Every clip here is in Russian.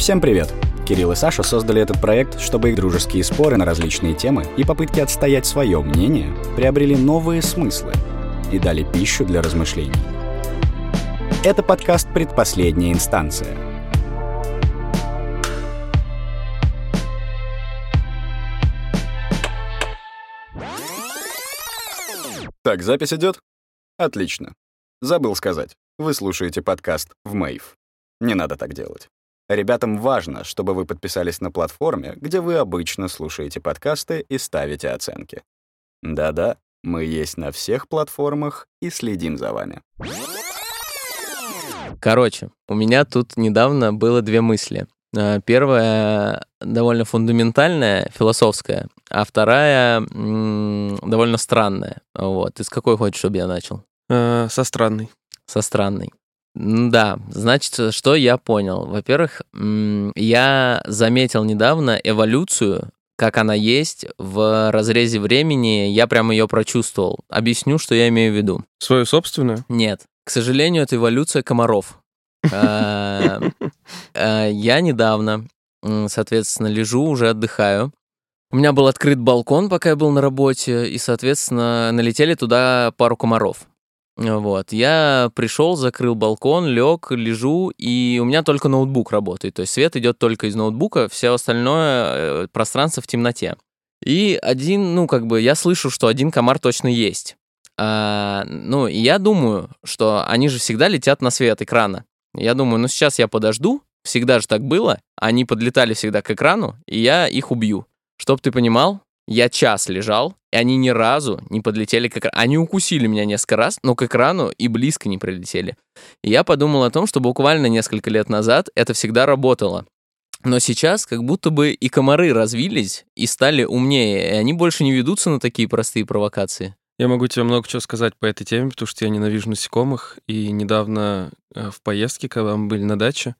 Всем привет! Кирилл и Саша создали этот проект, чтобы их дружеские споры на различные темы и попытки отстоять свое мнение приобрели новые смыслы и дали пищу для размышлений. Это подкаст «Предпоследняя инстанция». Так, запись идет? Отлично. Забыл сказать. Вы слушаете подкаст в Мэйв. Не надо так делать. Ребятам важно, чтобы вы подписались на платформе, где вы обычно слушаете подкасты и ставите оценки. Да-да, мы есть на всех платформах и следим за вами. Короче, у меня тут недавно было две мысли. Э, первая довольно фундаментальная, философская, а вторая довольно странная. Вот. Из какой хочешь, чтобы я начал? Э, со странной. Со странной. Да, значит, что я понял? Во-первых, я заметил недавно эволюцию, как она есть в разрезе времени, я прям ее прочувствовал. Объясню, что я имею в виду. Свою собственную? Нет. К сожалению, это эволюция комаров. А, а, я недавно, соответственно, лежу, уже отдыхаю. У меня был открыт балкон, пока я был на работе, и, соответственно, налетели туда пару комаров. Вот. Я пришел, закрыл балкон, лег, лежу, и у меня только ноутбук работает. То есть свет идет только из ноутбука, все остальное э, пространство в темноте. И один, ну, как бы, я слышу, что один комар точно есть. А, ну, и я думаю, что они же всегда летят на свет экрана. Я думаю, ну, сейчас я подожду, всегда же так было, они подлетали всегда к экрану, и я их убью. Чтоб ты понимал, я час лежал, и они ни разу не подлетели к экрану. Они укусили меня несколько раз, но к экрану и близко не прилетели. И я подумал о том, что буквально несколько лет назад это всегда работало. Но сейчас как будто бы и комары развились и стали умнее, и они больше не ведутся на такие простые провокации. Я могу тебе много чего сказать по этой теме, потому что я ненавижу насекомых. И недавно э, в поездке, когда мы были на даче,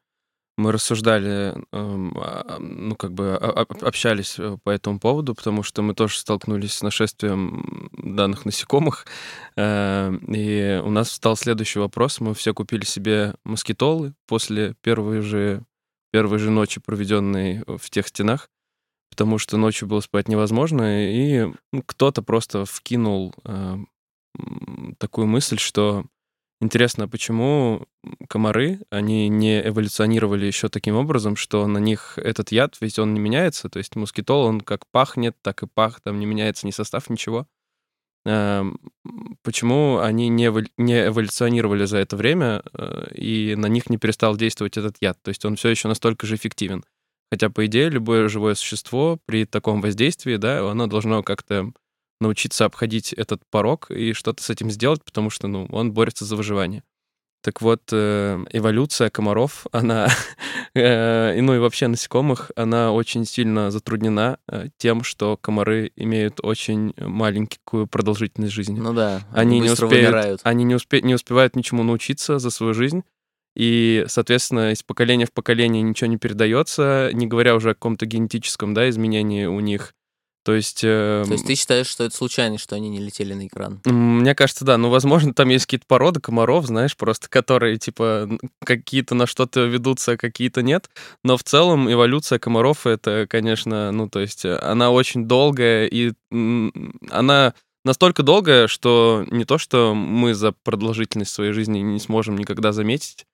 мы рассуждали, эм, ну, как бы общались э, по этому поводу, потому что мы тоже столкнулись с нашествием данных насекомых. Э, и у нас встал следующий вопрос. Мы все купили себе москитолы после первой же, первой же ночи, проведенной в тех стенах, потому что ночью было спать невозможно. И кто-то просто вкинул э, такую мысль, что Интересно, почему комары, они не эволюционировали еще таким образом, что на них этот яд, ведь он не меняется, то есть мускитол, он как пахнет, так и пах, там не меняется ни состав, ничего. Эм, почему они не, эволюционировали за это время, э, и на них не перестал действовать этот яд? То есть он все еще настолько же эффективен. Хотя, по идее, любое живое существо при таком воздействии, да, оно должно как-то научиться обходить этот порог и что-то с этим сделать, потому что, ну, он борется за выживание. Так вот, э, эволюция комаров, она, э, ну и вообще насекомых, она очень сильно затруднена э, тем, что комары имеют очень маленькую продолжительность жизни. Ну да, они, они не успеют, вымирают. они не, успе, не успевают ничему научиться за свою жизнь, и, соответственно, из поколения в поколение ничего не передается, не говоря уже о каком-то генетическом да, изменении у них. То есть... Э, То есть ты считаешь, что это случайно, что они не летели на экран? Мне кажется, да. Ну, возможно, там есть какие-то породы комаров, знаешь, просто которые, типа, какие-то на что-то ведутся, а какие-то нет. Но в целом эволюция комаров — это, конечно, ну, то есть она очень долгая, и она настолько долгая, что не то, что мы за продолжительность своей жизни не сможем никогда заметить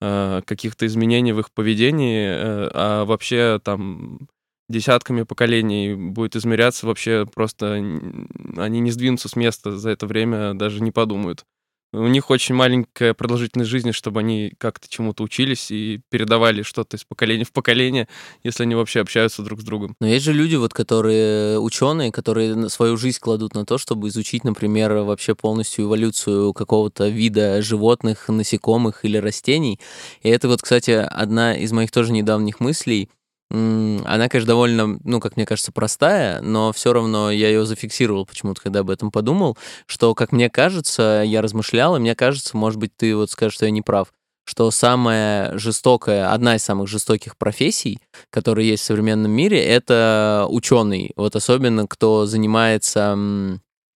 э, каких-то изменений в их поведении, э, а вообще там десятками поколений будет измеряться, вообще просто они не сдвинутся с места за это время, даже не подумают. У них очень маленькая продолжительность жизни, чтобы они как-то чему-то учились и передавали что-то из поколения в поколение, если они вообще общаются друг с другом. Но есть же люди, вот, которые ученые, которые свою жизнь кладут на то, чтобы изучить, например, вообще полностью эволюцию какого-то вида животных, насекомых или растений. И это вот, кстати, одна из моих тоже недавних мыслей — она, конечно, довольно, ну, как мне кажется, простая, но все равно я ее зафиксировал почему-то, когда об этом подумал, что, как мне кажется, я размышлял, и мне кажется, может быть, ты вот скажешь, что я не прав, что самая жестокая, одна из самых жестоких профессий, которые есть в современном мире, это ученый. Вот особенно, кто занимается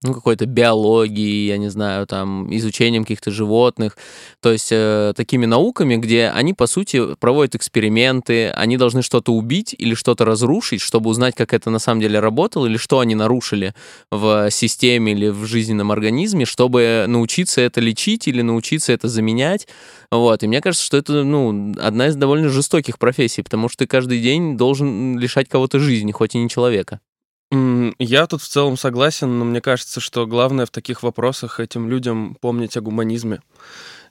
ну, какой-то биологией, я не знаю, там, изучением каких-то животных, то есть э, такими науками, где они, по сути, проводят эксперименты, они должны что-то убить или что-то разрушить, чтобы узнать, как это на самом деле работало, или что они нарушили в системе или в жизненном организме, чтобы научиться это лечить или научиться это заменять. Вот. И мне кажется, что это, ну, одна из довольно жестоких профессий, потому что ты каждый день должен лишать кого-то жизни, хоть и не человека. Я тут в целом согласен, но мне кажется, что главное в таких вопросах этим людям помнить о гуманизме.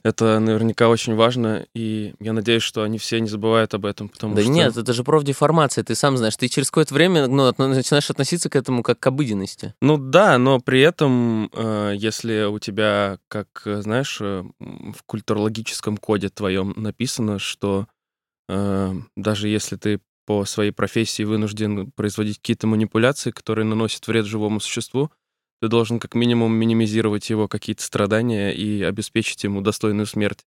Это наверняка очень важно, и я надеюсь, что они все не забывают об этом, потому да что... нет, это же профдеформация, ты сам знаешь. Ты через какое-то время ну, начинаешь относиться к этому как к обыденности. Ну да, но при этом, э, если у тебя, как, знаешь, э, в культурологическом коде твоем написано, что э, даже если ты по своей профессии вынужден производить какие-то манипуляции, которые наносят вред живому существу, ты должен как минимум минимизировать его какие-то страдания и обеспечить ему достойную смерть.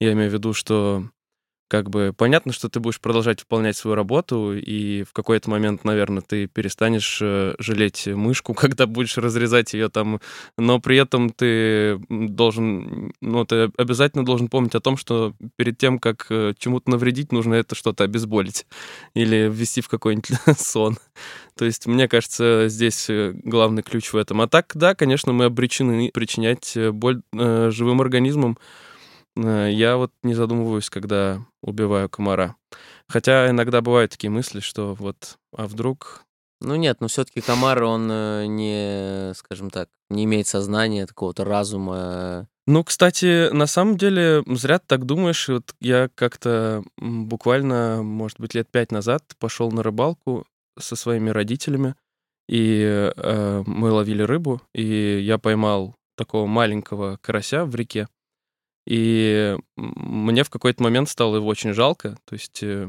Я имею в виду, что как бы понятно, что ты будешь продолжать выполнять свою работу, и в какой-то момент, наверное, ты перестанешь э, жалеть мышку, когда будешь разрезать ее там, но при этом ты должен, ну, ты обязательно должен помнить о том, что перед тем, как э, чему-то навредить, нужно это что-то обезболить или ввести в какой-нибудь сон. То есть, мне кажется, здесь э, главный ключ в этом. А так, да, конечно, мы обречены причинять боль э, живым организмам, я вот не задумываюсь, когда убиваю комара. Хотя иногда бывают такие мысли, что вот, а вдруг... Ну нет, но все-таки комар, он э, не, скажем так, не имеет сознания, такого-то разума. Ну, кстати, на самом деле, зря ты так думаешь. Вот я как-то буквально, может быть, лет пять назад пошел на рыбалку со своими родителями, и э, мы ловили рыбу, и я поймал такого маленького карася в реке. И мне в какой-то момент стало его очень жалко. То есть э,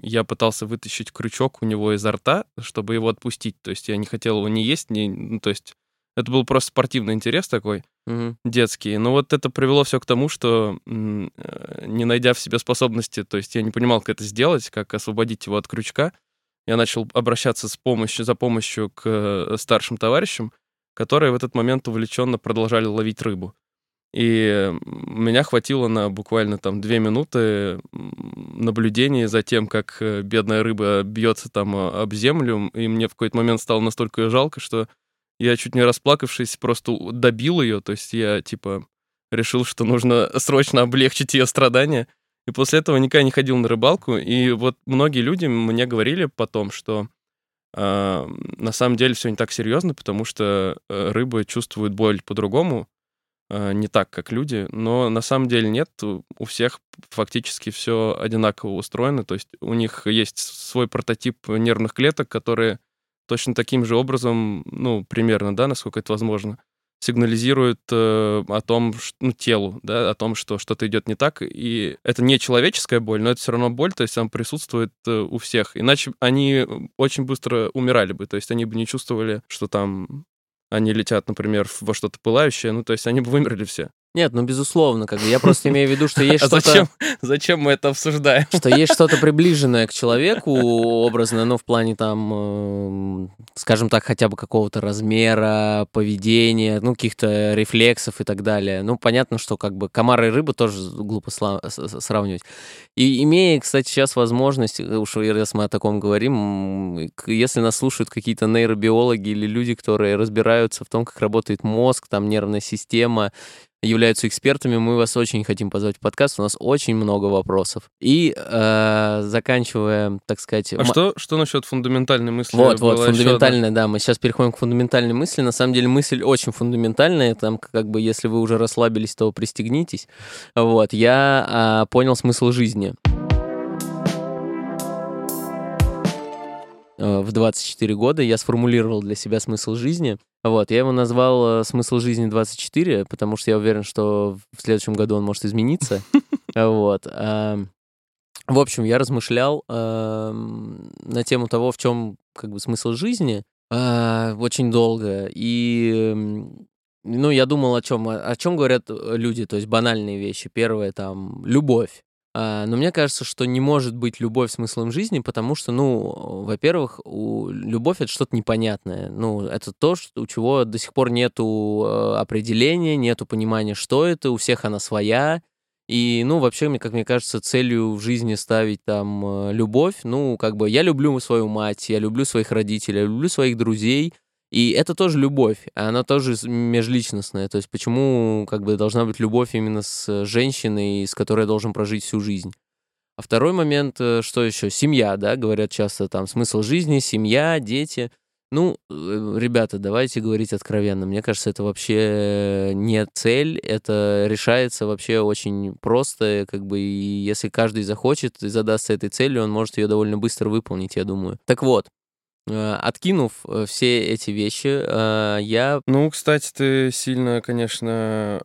я пытался вытащить крючок у него изо рта, чтобы его отпустить. То есть я не хотел его не есть, не... Ну, то есть это был просто спортивный интерес такой, угу. детский. Но вот это привело все к тому, что э, не найдя в себе способности, то есть я не понимал, как это сделать, как освободить его от крючка, я начал обращаться с помощью, за помощью к э, старшим товарищам, которые в этот момент увлеченно продолжали ловить рыбу. И меня хватило на буквально там две минуты наблюдения за тем, как э, бедная рыба бьется там а, об землю, и мне в какой-то момент стало настолько жалко, что я чуть не расплакавшись просто добил ее, то есть я типа решил, что нужно срочно облегчить ее страдания, и после этого никогда не ходил на рыбалку, и вот многие люди мне говорили потом, что э, на самом деле все не так серьезно, потому что э, рыбы чувствуют боль по-другому, не так, как люди, но на самом деле нет, у всех фактически все одинаково устроено, то есть у них есть свой прототип нервных клеток, которые точно таким же образом, ну, примерно, да, насколько это возможно, сигнализируют э, о том, что, ну, телу, да, о том, что что-то идет не так, и это не человеческая боль, но это все равно боль, то есть она присутствует э, у всех, иначе они очень быстро умирали бы, то есть они бы не чувствовали, что там они летят, например, во что-то пылающее, ну, то есть они бы вымерли все. Нет, ну, безусловно, как бы я просто имею в виду, что есть а что-то... Зачем, зачем мы это обсуждаем? Что есть что-то приближенное к человеку, образно, ну, в плане там, э, скажем так, хотя бы какого-то размера, поведения, ну, каких-то рефлексов и так далее. Ну, понятно, что как бы комары и рыбы тоже глупо сравнивать. И имея, кстати, сейчас возможность, э, уж раз мы о таком говорим, если нас слушают какие-то нейробиологи или люди, которые разбираются в том, как работает мозг, там, нервная система, являются экспертами, мы вас очень хотим позвать в подкаст. У нас очень много вопросов. И э, заканчивая, так сказать... А что, что насчет фундаментальной мысли? Вот, вот, фундаментальная, да. Мы сейчас переходим к фундаментальной мысли. На самом деле мысль очень фундаментальная. Там, как бы, если вы уже расслабились, то пристегнитесь. Вот, я э, понял смысл жизни. Э, в 24 года я сформулировал для себя смысл жизни. Вот, я его назвал э, «Смысл жизни 24», потому что я уверен, что в следующем году он может измениться. Вот. В общем, я размышлял на тему того, в чем как бы смысл жизни а, очень долго. И ну, я думал о чем, о чем говорят люди, то есть банальные вещи. Первое там любовь. А, но мне кажется, что не может быть любовь смыслом жизни, потому что, ну, во-первых, у... любовь — это что-то непонятное. Ну, это то, что, у чего до сих пор нету э, определения, нету понимания, что это, у всех она своя. И, ну, вообще, мне, как мне кажется, целью в жизни ставить там э, любовь, ну, как бы, я люблю свою мать, я люблю своих родителей, я люблю своих друзей, и это тоже любовь, она тоже межличностная. То есть почему как бы должна быть любовь именно с женщиной, с которой я должен прожить всю жизнь? А второй момент, э, что еще? Семья, да, говорят часто там смысл жизни, семья, дети. Ну, э, ребята, давайте говорить откровенно. Мне кажется, это вообще не цель, это решается вообще очень просто, как бы, и если каждый захочет и задастся этой целью, он может ее довольно быстро выполнить, я думаю. Так вот, откинув э, все эти вещи, э, я... Ну, кстати, ты сильно, конечно,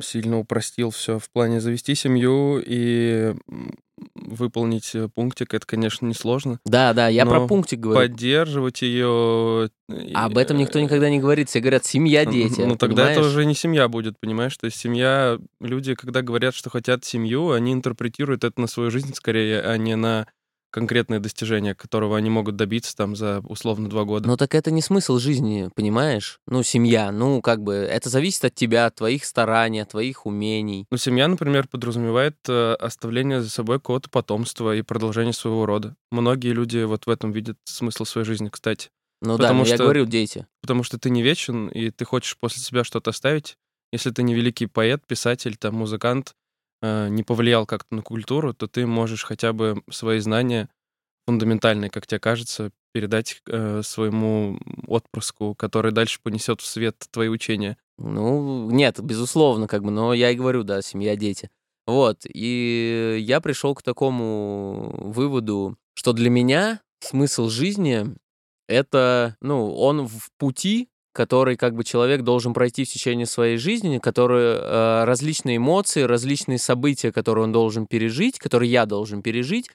сильно упростил все в плане завести семью и выполнить пунктик, это, конечно, несложно. Да, да, я про пунктик говорю. Поддерживать ее. А об этом никто никогда не говорит. Все говорят, семья, дети. Ну, тогда понимаешь? это уже не семья будет, понимаешь? То есть семья, люди, когда говорят, что хотят семью, они интерпретируют это на свою жизнь скорее, а не на конкретное достижение, которого они могут добиться там за условно два года. Но так это не смысл жизни, понимаешь? Ну, семья, ну, как бы, это зависит от тебя, от твоих стараний, от твоих умений. Ну, семья, например, подразумевает э, оставление за собой какого-то потомства и продолжение своего рода. Многие люди вот в этом видят смысл своей жизни, кстати. Ну потому да, но что, я говорю дети. Потому что ты не вечен, и ты хочешь после себя что-то оставить. Если ты не великий поэт, писатель, там, музыкант, Э, не повлиял как-то на культуру, то ты можешь хотя бы свои знания фундаментальные, как тебе кажется, передать э, своему отпрыску, который дальше понесет в свет твои учения. Ну, нет, безусловно, как бы, но я и говорю, да, семья, дети. Вот, и я пришел к такому выводу, что для меня смысл жизни — это, ну, он в пути, который как бы человек должен пройти в течение своей жизни, которые э, различные эмоции, различные события, которые он должен пережить, которые я должен пережить,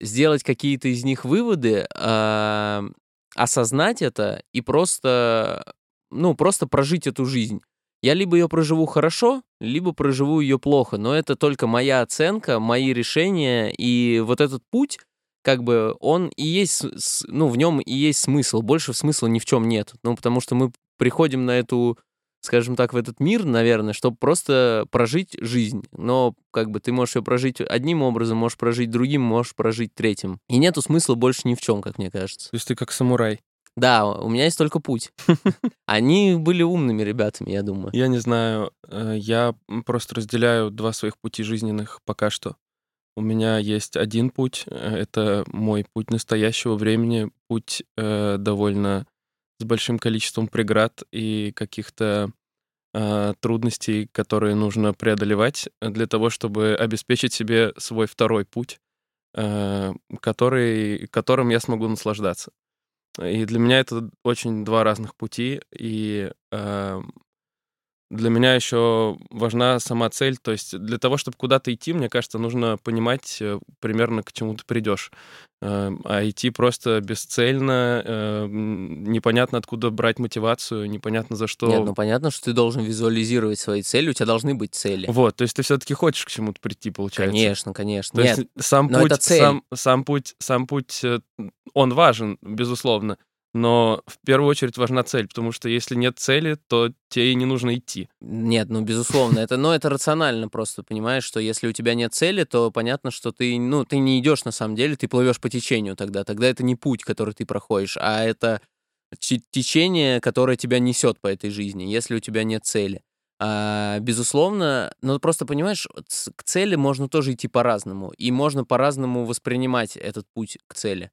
сделать какие-то из них выводы, э, осознать это и просто, ну, просто прожить эту жизнь. Я либо ее проживу хорошо, либо проживу ее плохо, но это только моя оценка, мои решения, и вот этот путь как бы он и есть, ну, в нем и есть смысл. Больше смысла ни в чем нет. Ну, потому что мы приходим на эту, скажем так, в этот мир, наверное, чтобы просто прожить жизнь. Но как бы ты можешь ее прожить одним образом, можешь прожить другим, можешь прожить третьим. И нету смысла больше ни в чем, как мне кажется. То есть ты как самурай. Да, у меня есть только путь. Они были умными ребятами, я думаю. Я не знаю, э, я просто разделяю два своих пути жизненных пока что. У меня есть один путь, э, это мой путь настоящего времени, путь э, довольно с большим количеством преград и каких-то э, трудностей, которые нужно преодолевать для того, чтобы обеспечить себе свой второй путь, э, который, которым я смогу наслаждаться. И для меня это очень два разных пути, и э, для меня еще важна сама цель. То есть для того, чтобы куда-то идти, мне кажется, нужно понимать э, примерно к чему ты придешь. Эм, а идти просто бесцельно, эм, непонятно откуда брать мотивацию, непонятно за что. Нет, ну понятно, что ты должен визуализировать свои цели, у тебя должны быть цели. Вот, то есть ты все-таки хочешь к чему-то прийти, получается. Конечно, конечно. То Нет, есть сам путь, это цель. Сам, сам путь, сам путь, э, он важен, безусловно но в первую очередь важна цель, потому что если нет цели, то тебе и не нужно идти. Нет, ну, безусловно, это, но это рационально просто, понимаешь, что если у тебя нет цели, то понятно, что ты, ну, ты не идешь на самом деле, ты плывешь по течению тогда. Тогда это не путь, который ты проходишь, а это течение, которое тебя несет по этой жизни, если у тебя нет цели. А, безусловно, но просто понимаешь, к цели можно тоже идти по-разному, и можно по-разному воспринимать этот путь к цели,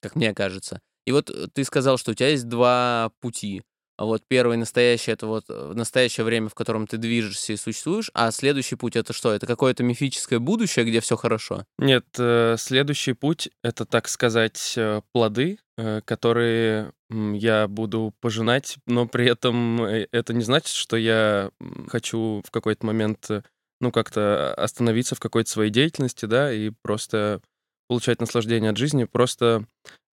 как мне кажется. И вот э, ты сказал, что у тебя есть два пути. А вот первый настоящий это вот э, настоящее время, в котором ты движешься и существуешь, а следующий путь это что? Это какое-то мифическое будущее, где все хорошо? Нет, э, следующий путь это, так сказать, плоды, которые я буду пожинать, но при этом это не значит, что я хочу в какой-то момент, ну, как-то остановиться в какой-то своей деятельности, да, и просто получать наслаждение от жизни. Просто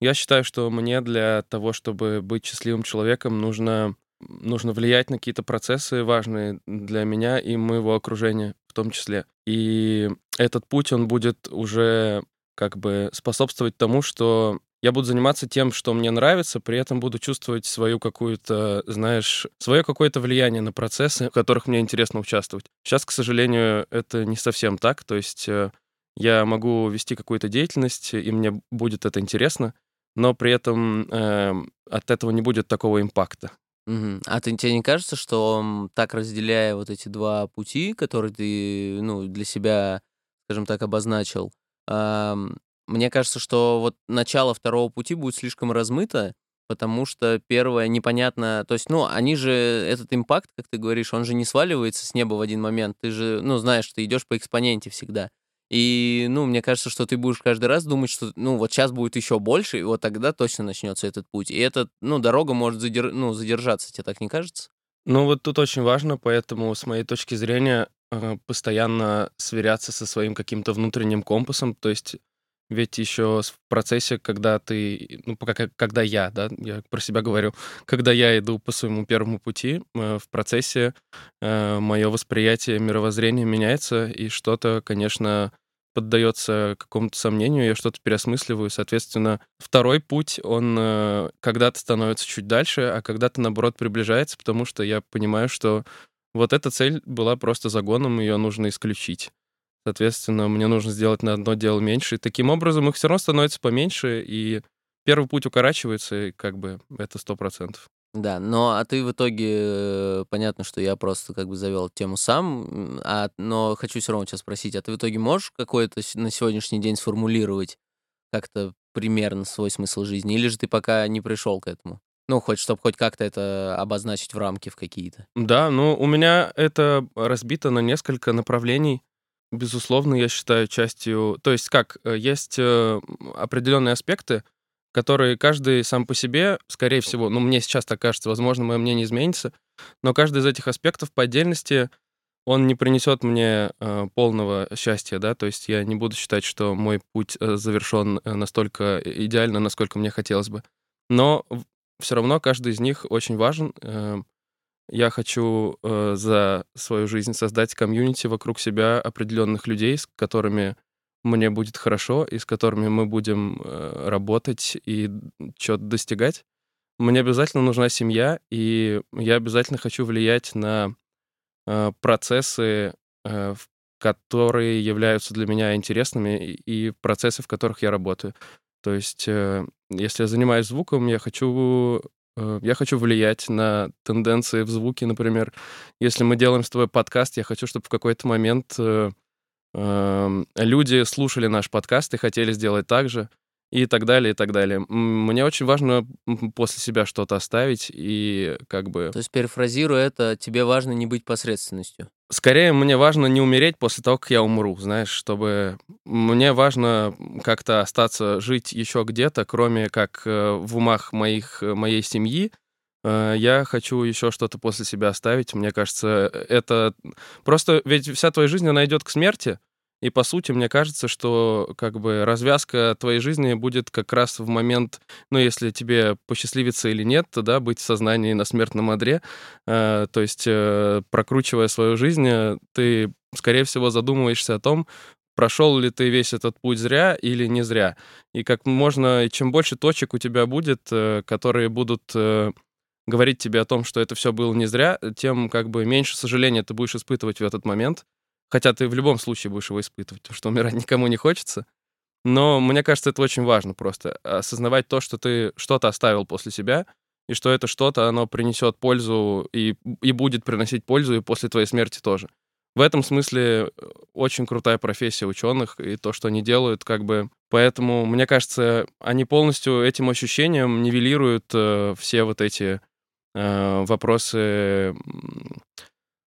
я считаю, что мне для того, чтобы быть счастливым человеком, нужно нужно влиять на какие-то процессы важные для меня и моего окружения в том числе. И этот путь, он будет уже как бы способствовать тому, что я буду заниматься тем, что мне нравится, при этом буду чувствовать свою какую-то, знаешь, свое какое-то влияние на процессы, в которых мне интересно участвовать. Сейчас, к сожалению, это не совсем так. То есть э, я могу вести какую-то деятельность, и мне будет это интересно, но при этом э, от этого не будет такого импакта. Угу. А ты, тебе не кажется, что так разделяя вот эти два пути, которые ты ну, для себя, скажем так, обозначил, мне кажется, что вот начало второго пути будет слишком размыто, потому что первое непонятно, то есть, ну, они же, этот импакт, как ты говоришь, он же не сваливается с неба в один момент, ты же, ну, знаешь, ты идешь по экспоненте всегда. И, ну, мне кажется, что ты будешь каждый раз думать, что, ну, вот сейчас будет еще больше, и вот тогда точно начнется этот путь. И эта, ну, дорога может задер... ну, задержаться, тебе так не кажется? Ну, вот тут очень важно, поэтому, с моей точки зрения, э, постоянно сверяться со своим каким-то внутренним компасом, то есть ведь еще в процессе, когда ты, ну, пока, когда я, да, я про себя говорю, когда я иду по своему первому пути, э, в процессе э, мое восприятие мировоззрения меняется, и что-то, конечно, поддается какому-то сомнению, я что-то переосмысливаю. Соответственно, второй путь, он э, когда-то становится чуть дальше, а когда-то, наоборот, приближается, потому что я понимаю, что вот эта цель была просто загоном, ее нужно исключить. Соответственно, мне нужно сделать на одно дело меньше. И таким образом их все равно становится поменьше, и первый путь укорачивается, и как бы это сто процентов. Да, но а ты в итоге, э, понятно, что я просто как бы завел тему сам, а, но хочу все равно тебя спросить, а ты в итоге можешь какой-то на сегодняшний день сформулировать как-то примерно свой смысл жизни, или же ты пока не пришел к этому? Ну, хоть, чтобы хоть как-то это обозначить в рамки в какие-то. Да, ну, у меня это разбито на несколько направлений. Безусловно, я считаю частью... То есть как, э, есть э, определенные аспекты, которые каждый сам по себе, скорее всего, ну, мне сейчас так кажется, возможно, мое мнение изменится, но каждый из этих аспектов по отдельности, он не принесет мне э, полного счастья, да, то есть я не буду считать, что мой путь э, завершен э, настолько идеально, насколько мне хотелось бы. Но все равно каждый из них очень важен. Э, я хочу э, за свою жизнь создать комьюнити вокруг себя определенных людей, с которыми мне будет хорошо и с которыми мы будем э, работать и что-то достигать. Мне обязательно нужна семья, и я обязательно хочу влиять на э, процессы, э, которые являются для меня интересными, и процессы, в которых я работаю. То есть, э, если я занимаюсь звуком, я хочу я хочу влиять на тенденции в звуке, например. Если мы делаем с тобой подкаст, я хочу, чтобы в какой-то момент э, э, люди слушали наш подкаст и хотели сделать так же и так далее, и так далее. Мне очень важно после себя что-то оставить и как бы... То есть, перефразируя это, тебе важно не быть посредственностью? Скорее, мне важно не умереть после того, как я умру, знаешь, чтобы... Мне важно как-то остаться жить еще где-то, кроме как э, в умах моих, э, моей семьи, э, я хочу еще что-то после себя оставить. Мне кажется, это просто ведь вся твоя жизнь, она идет к смерти, и по сути, мне кажется, что как бы развязка твоей жизни будет как раз в момент, ну, если тебе посчастливится или нет, то да, быть в сознании на смертном одре. Э, то есть, э, прокручивая свою жизнь, э, ты, скорее всего, задумываешься о том, прошел ли ты весь этот путь зря или не зря. И как можно, чем больше точек у тебя будет, э, которые будут э, говорить тебе о том, что это все было не зря, тем как бы меньше сожаления ты будешь испытывать в этот момент. Хотя ты в любом случае будешь его испытывать, потому что умирать никому не хочется. Но мне кажется, это очень важно просто. Осознавать то, что ты что-то оставил после себя, и что это что-то, оно принесет пользу и, и будет приносить пользу и после твоей смерти тоже. В этом смысле э, очень крутая профессия ученых и то, что они делают, как бы. Поэтому, мне кажется, они полностью этим ощущением нивелируют э, все вот эти э, вопросы,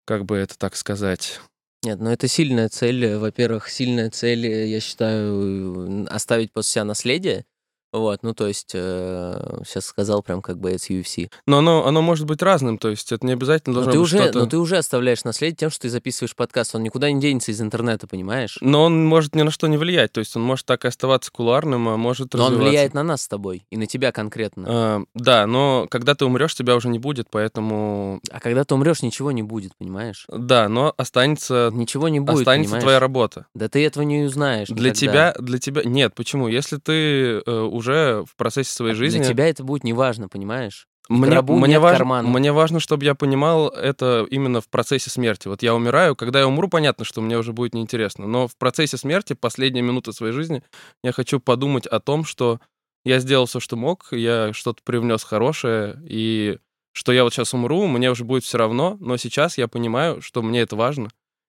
как бы это так сказать, нет, ну это сильная цель. Во-первых, сильная цель, я считаю, оставить после себя наследие. Вот, ну то есть э, сейчас сказал прям как это UFC. Но оно, оно может быть разным, то есть это не обязательно Но должно ты, быть уже, что-то... но ты уже оставляешь наследие тем, что ты записываешь подкаст. Он никуда не денется из интернета, понимаешь? Но он может ни на что не влиять, то есть он может так и оставаться кулуарным, а может Но он развиваться. влияет на нас с тобой и на тебя конкретно. А, да, но когда ты умрешь, тебя уже не будет, поэтому... А когда ты умрешь, ничего не будет, понимаешь? Да, но останется, Ничего не будет, останется понимаешь? твоя работа. Да ты этого не узнаешь Для никогда. тебя, для тебя... Нет, почему? Если ты э, уже в процессе своей жизни... Для тебя это будет неважно, понимаешь? Мне, мне, важно, кармана. мне важно, чтобы я понимал это именно в процессе смерти. Вот я умираю, когда я умру, понятно, что мне уже будет неинтересно. Но в процессе смерти, последние минуты своей жизни, я хочу подумать о том, что я сделал все, что мог, я что-то привнес хорошее, и что я вот сейчас умру, мне уже будет все равно, но сейчас я понимаю, что мне это важно.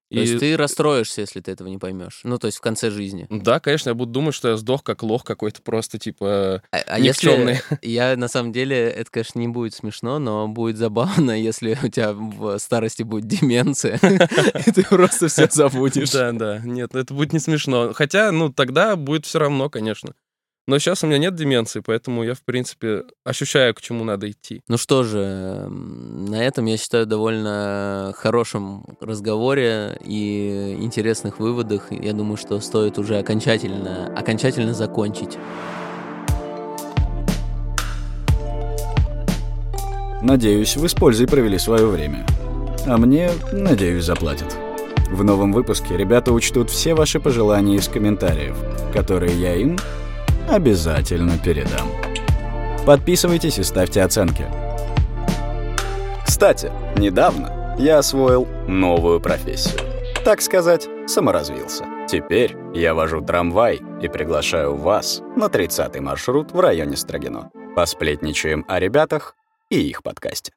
То есть ты расстроишься, если ты этого не поймешь. Ну, то есть в конце жизни. Да, конечно, я буду думать, что я сдох как лох какой-то просто, типа... А, а Никчёмный. если я на самом деле, это, конечно, не будет смешно, но будет забавно, если у тебя в старости будет деменция, и ты просто все забудешь. Да, да, нет, это будет не смешно. Хотя, ну, тогда будет все равно, конечно. Но сейчас у меня нет деменции, поэтому я, в принципе, ощущаю, к чему надо идти. Ну что же, на этом, я считаю, довольно хорошем разговоре и интересных выводах. Я думаю, что стоит уже окончательно, окончательно закончить. Надеюсь, вы с пользой провели свое время. А мне, надеюсь, заплатят. В новом выпуске ребята учтут все ваши пожелания из комментариев, которые я им обязательно передам. Подписывайтесь и ставьте оценки. Кстати, недавно я освоил новую профессию. Так сказать, саморазвился. Теперь я вожу трамвай и приглашаю вас на 30-й маршрут в районе Строгино. Посплетничаем о ребятах и их подкасте.